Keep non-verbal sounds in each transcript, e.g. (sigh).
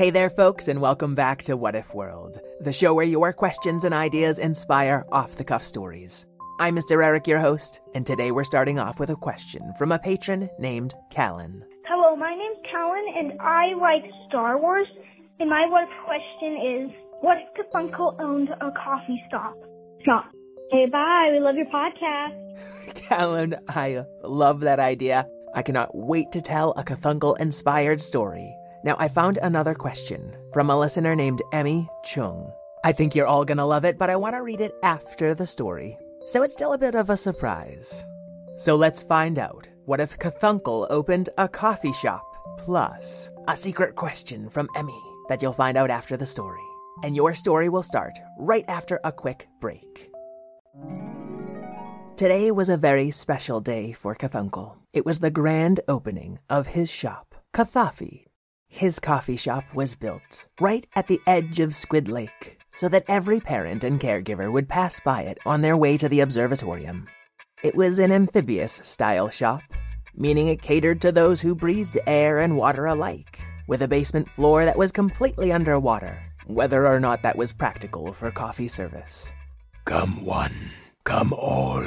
Hey there, folks, and welcome back to What If World, the show where your questions and ideas inspire off the cuff stories. I'm Mr. Eric, your host, and today we're starting off with a question from a patron named Callan. Hello, my name's Callan, and I like Star Wars. And my what if question is, what if Funko owned a coffee stop? Stop. Hey, bye. We love your podcast. (laughs) Callan, I love that idea. I cannot wait to tell a Cthulhu inspired story. Now, I found another question from a listener named Emmy Chung. I think you're all gonna love it, but I wanna read it after the story. So it's still a bit of a surprise. So let's find out what if Cthulhu opened a coffee shop, plus a secret question from Emmy that you'll find out after the story. And your story will start right after a quick break. Today was a very special day for Cthulhu. It was the grand opening of his shop, Kathafi. His coffee shop was built right at the edge of Squid Lake so that every parent and caregiver would pass by it on their way to the observatorium. It was an amphibious style shop, meaning it catered to those who breathed air and water alike, with a basement floor that was completely underwater, whether or not that was practical for coffee service. Come one, come all,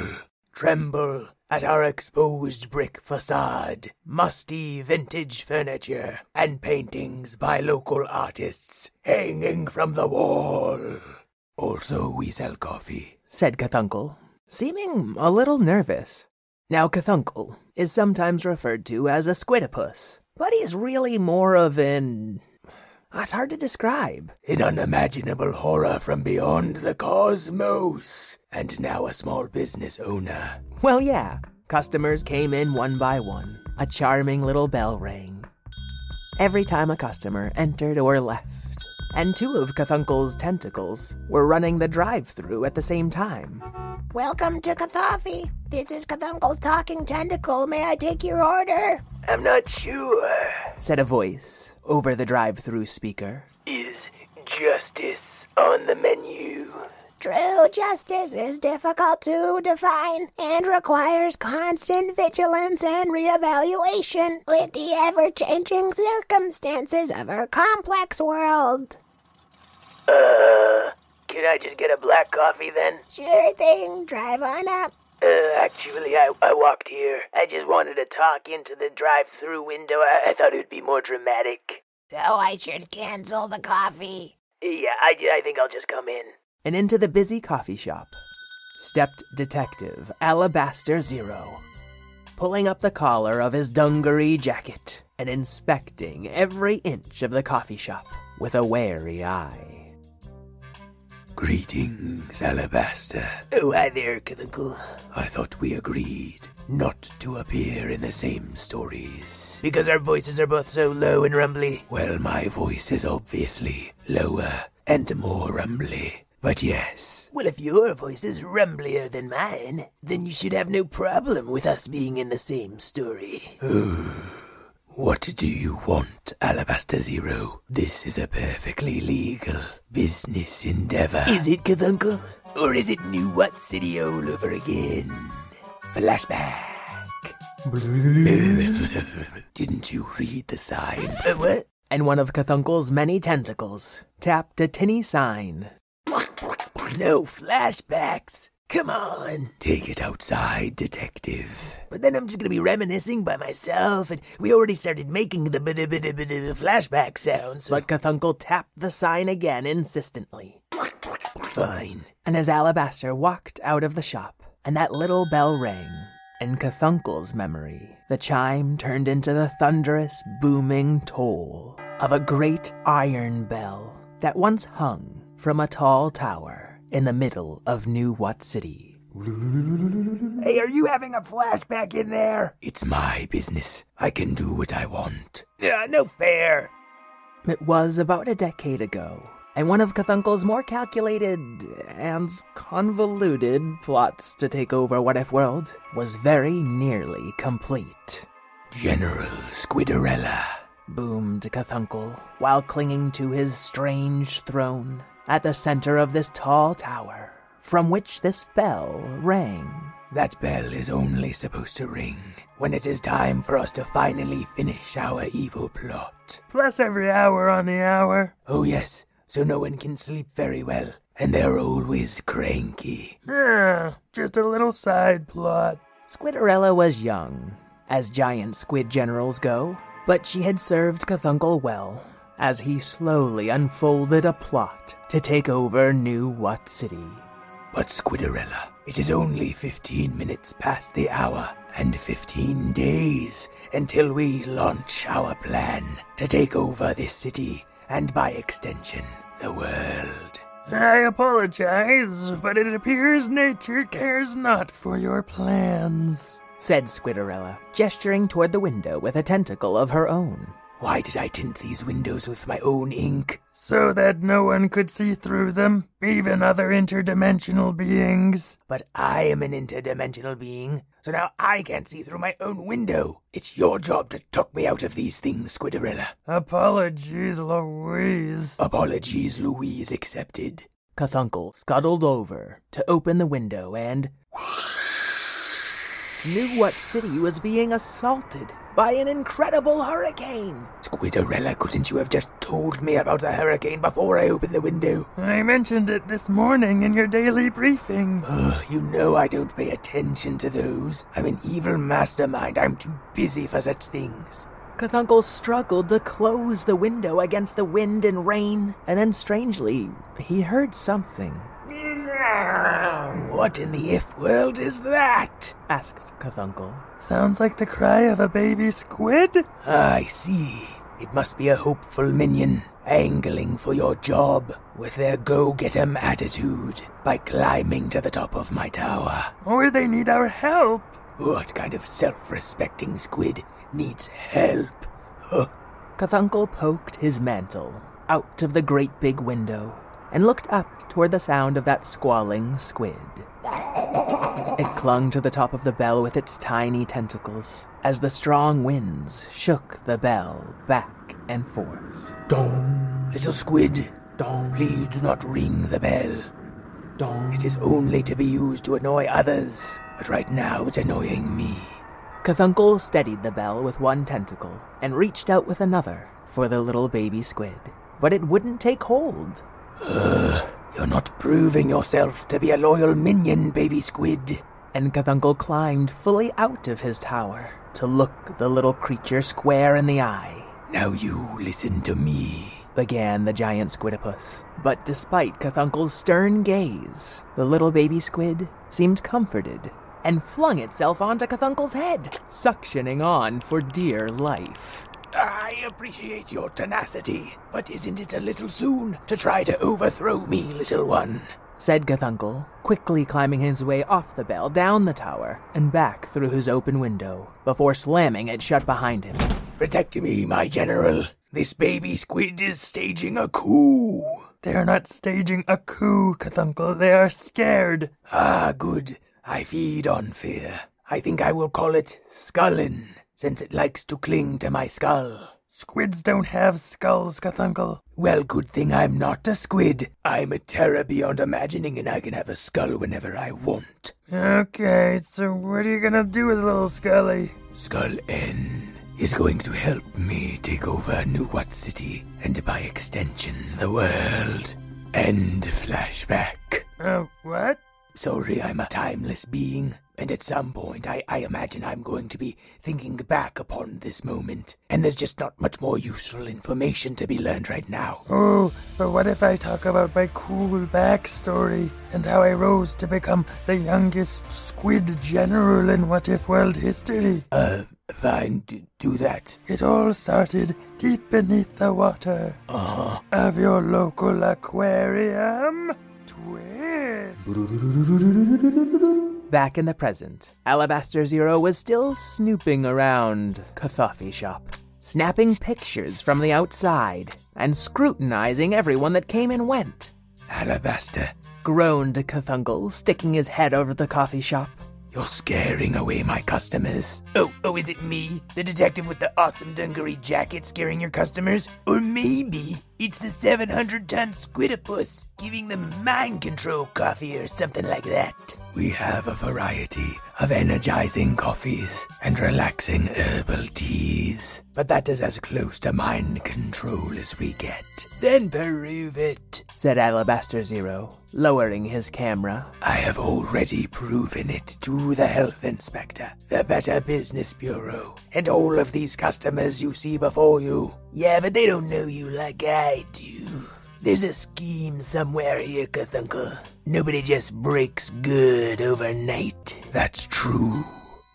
tremble at our exposed brick facade, musty vintage furniture, and paintings by local artists hanging from the wall. Also, we sell coffee. said Cthulhu, seeming a little nervous. Now, Cthulhu is sometimes referred to as a squidopus, but he's really more of an. Ah, it's hard to describe. An unimaginable horror from beyond the cosmos, and now a small business owner. Well, yeah. Customers came in one by one. A charming little bell rang. Every time a customer entered or left, and two of Cthulhu's tentacles were running the drive through at the same time. Welcome to Kathafi. This is Cthunkle's talking tentacle. May I take your order? I'm not sure. Said a voice over the drive through speaker. Is justice on the menu? True justice is difficult to define and requires constant vigilance and reevaluation with the ever changing circumstances of our complex world. Uh, can I just get a black coffee then? Sure thing, drive on up. Uh, actually, I, I walked here. I just wanted to talk into the drive through window. I, I thought it would be more dramatic. So I should cancel the coffee. Yeah, I, I think I'll just come in. And into the busy coffee shop stepped Detective Alabaster Zero, pulling up the collar of his dungaree jacket and inspecting every inch of the coffee shop with a wary eye. Greetings, Alabaster. Oh, hi there, Cthulhu. I thought we agreed not to appear in the same stories. Because our voices are both so low and rumbly. Well, my voice is obviously lower and more rumbly. But yes. Well, if your voice is rumblier than mine, then you should have no problem with us being in the same story. What do you want, Alabaster Zero? This is a perfectly legal business endeavor. Is it, Cthulhu? Or is it New What City all over again? Flashback. (laughs) Didn't you read the sign? Uh, what? And one of Cthulhu's many tentacles tapped a tinny sign. No flashbacks. Come on. Take it outside, detective. But then I'm just gonna be reminiscing by myself, and we already started making the bit bit bit flashback sounds. But Cthulhu tapped the sign again insistently. fine. And as Alabaster walked out of the shop, and that little bell rang, in Cthulhu's memory, the chime turned into the thunderous, booming toll of a great iron bell that once hung from a tall tower in the middle of New What City. Hey, are you having a flashback in there? It's my business. I can do what I want. Yeah, no fair. It was about a decade ago, and one of Cthunkle's more calculated and convoluted plots to take over What If World was very nearly complete. General Squidorella. Boomed Cthulhu while clinging to his strange throne at the center of this tall tower from which this bell rang. That bell is only supposed to ring when it is time for us to finally finish our evil plot. Plus every hour on the hour. Oh, yes, so no one can sleep very well, and they're always cranky. Yeah, just a little side plot. Squidorella was young, as giant squid generals go, but she had served Cthulhu well, as he slowly unfolded a plot to take over New What City. But Squidorella, it is only 15 minutes past the hour and 15 days until we launch our plan to take over this city and by extension, the world. I apologize, but it appears nature cares not for your plans, said Squidorella, gesturing toward the window with a tentacle of her own. Why did I tint these windows with my own ink? So that no one could see through them, even other interdimensional beings. But I am an interdimensional being, so now I can't see through my own window. It's your job to talk me out of these things, Squidorella. Apologies, Louise. Apologies, Louise accepted. Cthulhu scuttled over to open the window and New What City was being assaulted by an incredible hurricane. Squidorella, couldn't you have just told me about the hurricane before I opened the window? I mentioned it this morning in your daily briefing. Ugh, you know I don't pay attention to those. I'm an evil mastermind. I'm too busy for such things. Cthulhu struggled to close the window against the wind and rain, and then strangely, he heard something. What in the if world is that? asked Cthulhu. Sounds like the cry of a baby squid? I see. It must be a hopeful minion angling for your job with their go-get 'em attitude by climbing to the top of my tower. Or they need our help. What kind of self-respecting squid needs help? Huh. Cthulhu poked his mantle out of the great big window and looked up toward the sound of that squalling squid. It clung to the top of the bell with its tiny tentacles as the strong winds shook the bell back and forth. Dong, little squid, dong, please do not ring the bell. Dong, it is only to be used to annoy others, but right now it's annoying me. Cthulhu steadied the bell with one tentacle and reached out with another for the little baby squid, but it wouldn't take hold. Ugh, you're not proving yourself to be a loyal minion, baby squid. And Cthulhu climbed fully out of his tower to look the little creature square in the eye. Now you listen to me, began the giant squidopus. But despite Cthulhu's stern gaze, the little baby squid seemed comforted and flung itself onto Cthulhu's head, suctioning on for dear life. I appreciate your tenacity, but isn't it a little soon to try to overthrow me, little one? said Cthulhu, quickly climbing his way off the bell, down the tower, and back through his open window, before slamming it shut behind him. Protect me, my general. This baby squid is staging a coup. They are not staging a coup, Cthulhu. They are scared. Ah, good. I feed on fear. I think I will call it Skullin since it likes to cling to my skull. Squids don't have skulls, Cthulhu. Well, good thing I'm not a squid. I'm a terror beyond imagining, and I can have a skull whenever I want. Okay, so what are you gonna do with little Scully? Skull N is going to help me take over New What City, and by extension, the world. End flashback. Uh, what? Sorry, I'm a timeless being. And at some point, I, I imagine I'm going to be thinking back upon this moment. And there's just not much more useful information to be learned right now. Oh, but what if I talk about my cool backstory and how I rose to become the youngest squid general in What If World history? Uh, fine, d- do that. It all started deep beneath the water Uh huh. of your local aquarium. Twist. (laughs) Back in the present, Alabaster Zero was still snooping around Kathafi Shop, snapping pictures from the outside and scrutinizing everyone that came and went. Alabaster, Groaned Cthulhu, sticking his head over the coffee shop. you're scaring away my customers. Oh, oh, is it me? The detective with the awesome dungaree jacket scaring your customers? Or maybe it's the 700 ton squidopus giving them mind control coffee or something like that. We have a variety of energizing coffees and relaxing herbal teas, but that is as close to mind control as we get. Then prove it. Said Alabaster Zero, lowering his camera. I have already proven it to the health inspector, the Better Business Bureau, and all of these customers you see before you. Yeah, but they don't know you like I do. There's a scheme somewhere here, Cthulhu. Nobody just breaks good overnight. That's true.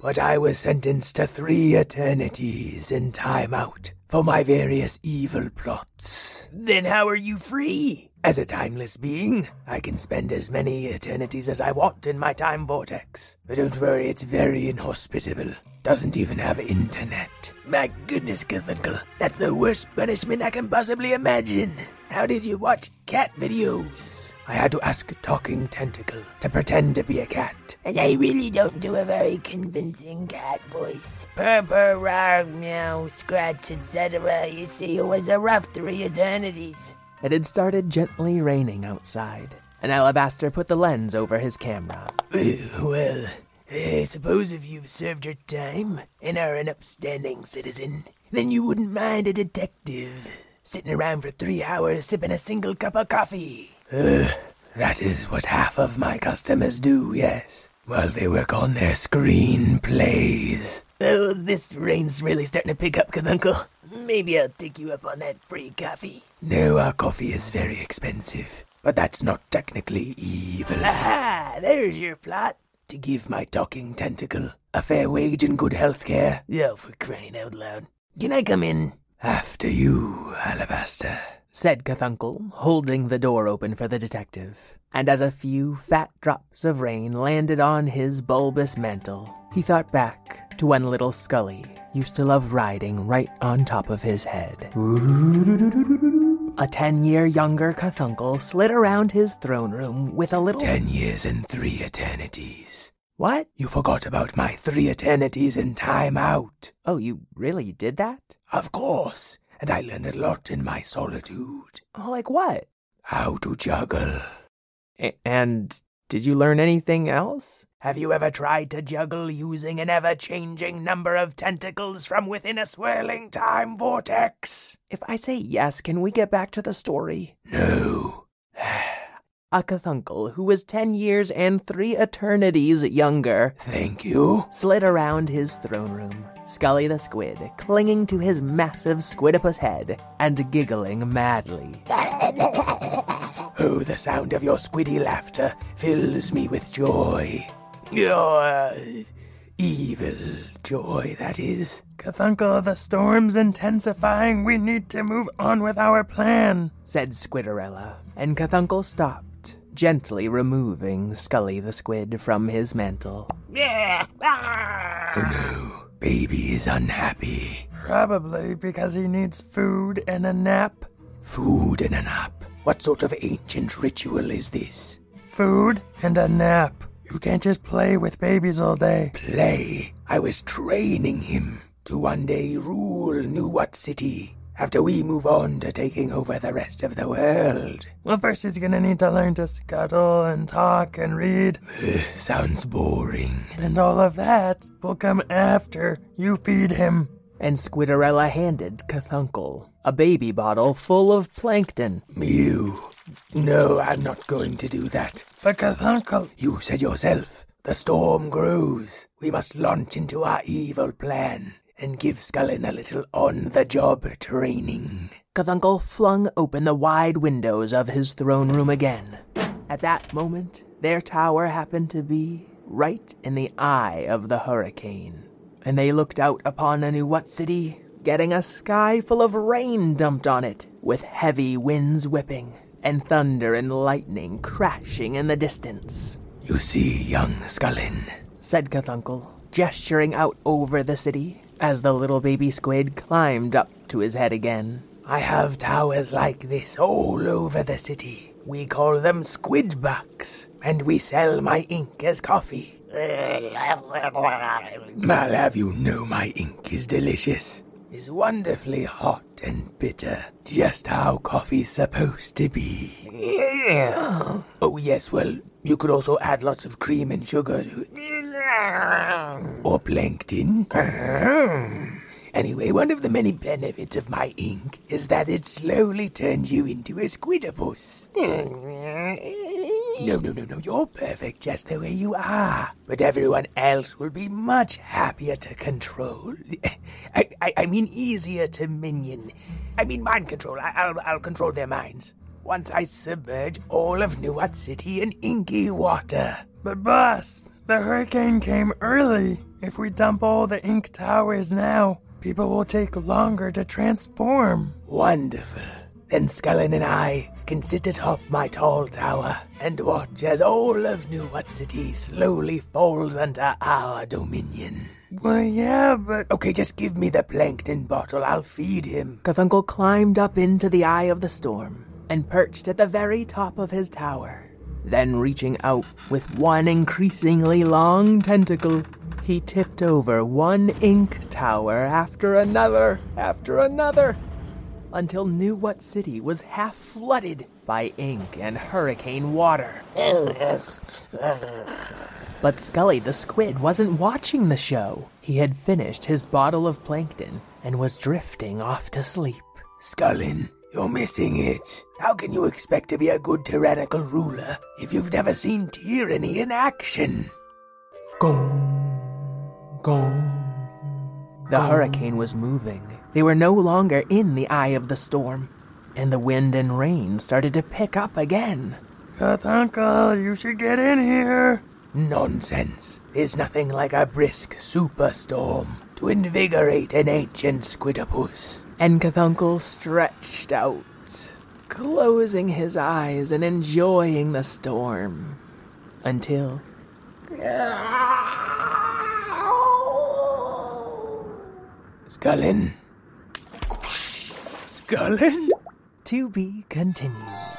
But I was sentenced to three eternities in timeout for my various evil plots. Then how are you free? As a timeless being, I can spend as many eternities as I want in my time vortex. But don't worry, it's very inhospitable. Doesn't even have internet. My goodness, Cthulhu. That's the worst punishment I can possibly imagine. How did you watch cat videos? I had to ask Talking Tentacle to pretend to be a cat. And I really don't do a very convincing cat voice. Purr, rar, meow, scratch, etc. You see, it was a rough three eternities. It had started gently raining outside, and Alabaster put the lens over his camera. Well, I suppose if you've served your time and are an upstanding citizen, then you wouldn't mind a detective sitting around for three hours sipping a single cup of coffee. That is what half of my customers do, yes. While they work on their screenplays. Oh, this rain's really starting to pick up, Cthulhu. Maybe I'll take you up on that free coffee. No, our coffee is very expensive. But that's not technically evil. Aha! There's your plot. To give my talking tentacle a fair wage and good health care. Yo, for crying out loud. Can I come in? After you, Alabaster. Said Cthulhu, holding the door open for the detective. And as a few fat drops of rain landed on his bulbous mantle, he thought back to when little Scully used to love riding right on top of his head. A ten year younger Cthulhu slid around his throne room with a little. Ten years and three eternities. What? You forgot about my three eternities in time out. Oh, you really did that? Of course. And I learned a lot in my solitude. Oh, like what? How to juggle. A- and did you learn anything else? Have you ever tried to juggle using an ever changing number of tentacles from within a swirling time vortex? If I say yes, can we get back to the story? No. (sighs) A Cthulhu who was ten years and three eternities younger Thank you. slid around his throne room, Scully the Squid clinging to his massive squidopus head and giggling madly. (laughs) Oh, the sound of your squiddy laughter fills me with joy. Your uh, evil joy, that is. Cthulhu, the storm's intensifying. We need to move on with our plan. Said Squidorella, and Cthulhu stopped, gently removing Scully the Squid from his mantle. Oh no, baby is unhappy. Probably because he needs food and a nap. Food and a nap. What sort of ancient ritual is this? Food and a nap. You can't just play with babies all day. Play. I was training him to one day rule New What City after we move on to taking over the rest of the world. Well, first he's gonna need to learn to scuttle and talk and read, Ugh, sounds boring. and all of that will come after you feed him. And Squidorella handed Cthulhu a baby bottle full of plankton. Mew. No, I'm not going to do that. But Cthulhu, You said yourself, the storm grows. We must launch into our evil plan and give Scullin a little on the job training. Cthulhu flung open the wide windows of his throne room again. At that moment, their tower happened to be right in the eye of the hurricane. And they looked out upon a new what city, getting a sky full of rain dumped on it, with heavy winds whipping, and thunder and lightning crashing in the distance. You see, young Scullin, said Cthulhu, gesturing out over the city as the little baby squid climbed up to his head again. I have towers like this all over the city. We call them squid bucks, and we sell my ink as coffee. (laughs) I'll have you know my ink is delicious. Is wonderfully hot and bitter, just how coffee's supposed to be. Yeah. Oh, yes, well, you could also add lots of cream and sugar to it. Or plankton. Uh-huh. Anyway, one of the many benefits of my ink is that it slowly turns you into a squidopus. No, no, no, no, you're perfect just the way you are. But everyone else will be much happier to control. (laughs) I, I, I mean, easier to minion. I mean, mind control. I, I'll, I'll control their minds. Once I submerge all of New What City in inky water. But, boss, the hurricane came early. If we dump all the ink towers now, people will take longer to transform. Wonderful. Then Scullin and I can sit atop my tall tower and watch as all of New What City slowly falls under our dominion. Well, yeah, but. Okay, just give me the plankton bottle. I'll feed him. Cthulhu climbed up into the eye of the storm and perched at the very top of his tower. Then, reaching out with one increasingly long tentacle, he tipped over one ink tower after another after another until New What City was half flooded by ink and hurricane water. but Scully the squid wasn't watching the show. He had finished his bottle of plankton and was drifting off to sleep. Scullin, you're missing it. How can you expect to be a good tyrannical ruler if you've never seen tyranny in action? Gong, gong. The hurricane was moving. They were no longer in the eye of the storm, and the wind and rain started to pick up again. Cthulhu, you should get in here. Nonsense. There's nothing like a brisk superstorm to invigorate an ancient squidopus. And Cthulhu stretched out, closing his eyes and enjoying the storm. Until. Scullin. To be continued.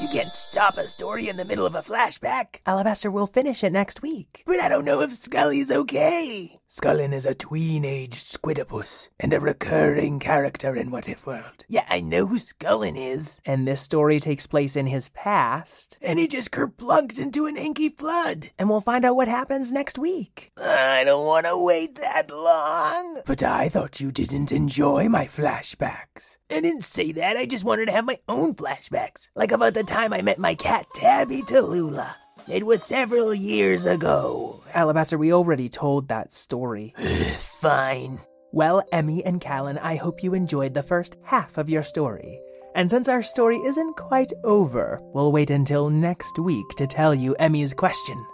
You can't stop a story in the middle of a flashback. Alabaster will finish it next week. But I don't know if Scully's okay. Scullin is a tween-aged squidopus and a recurring character in What If World. Yeah, I know who Scullin is. And this story takes place in his past. And he just kerplunked into an inky flood. And we'll find out what happens next week. I don't want to wait that long. But I thought you didn't enjoy my flashbacks. I didn't say that. I just wanted to have my own flashbacks. Like about the time I met my cat Tabby Tallulah. It was several years ago. Alabaster, we already told that story. (sighs) Fine. Well, Emmy and Callan, I hope you enjoyed the first half of your story. And since our story isn't quite over, we'll wait until next week to tell you Emmy's question.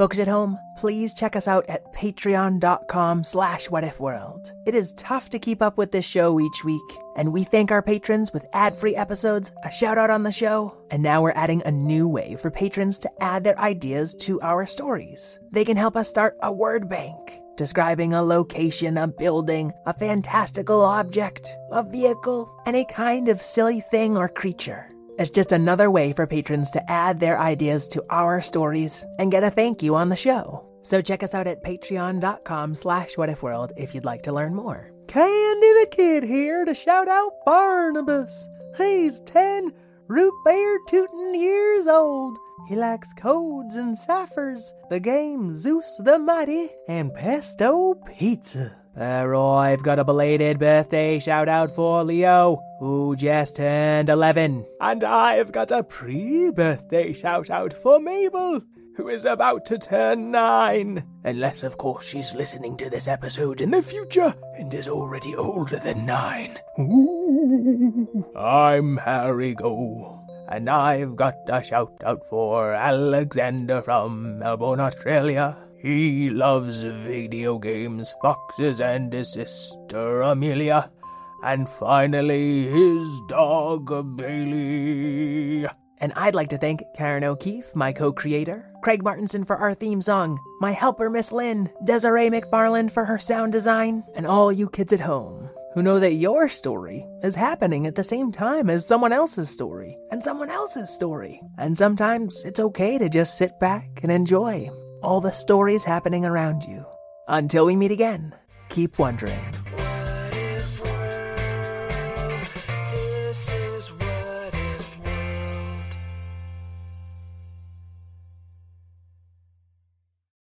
Folks at home, please check us out at patreon.com slash whatifworld. It is tough to keep up with this show each week, and we thank our patrons with ad-free episodes, a shout out on the show, and now we're adding a new way for patrons to add their ideas to our stories. They can help us start a word bank describing a location, a building, a fantastical object, a vehicle, and a kind of silly thing or creature. It's just another way for patrons to add their ideas to our stories and get a thank you on the show. So check us out at patreon.com slash whatifworld if you'd like to learn more. Candy the Kid here to shout out Barnabas. He's 10 root beer tootin' years old. He likes codes and ciphers, the game Zeus the Mighty, and pesto pizza. I've got a belated birthday shout out for Leo, who just turned 11. And I've got a pre birthday shout out for Mabel, who is about to turn 9. Unless, of course, she's listening to this episode in the future and is already older than 9. Ooh, I'm Harry Go. And I've got a shout out for Alexander from Melbourne, Australia. He loves video games, foxes, and his sister Amelia. And finally, his dog Bailey. And I'd like to thank Karen O'Keefe, my co creator, Craig Martinson for our theme song, my helper, Miss Lynn, Desiree McFarland for her sound design, and all you kids at home who know that your story is happening at the same time as someone else's story and someone else's story. And sometimes it's okay to just sit back and enjoy all the stories happening around you. Until we meet again, keep wondering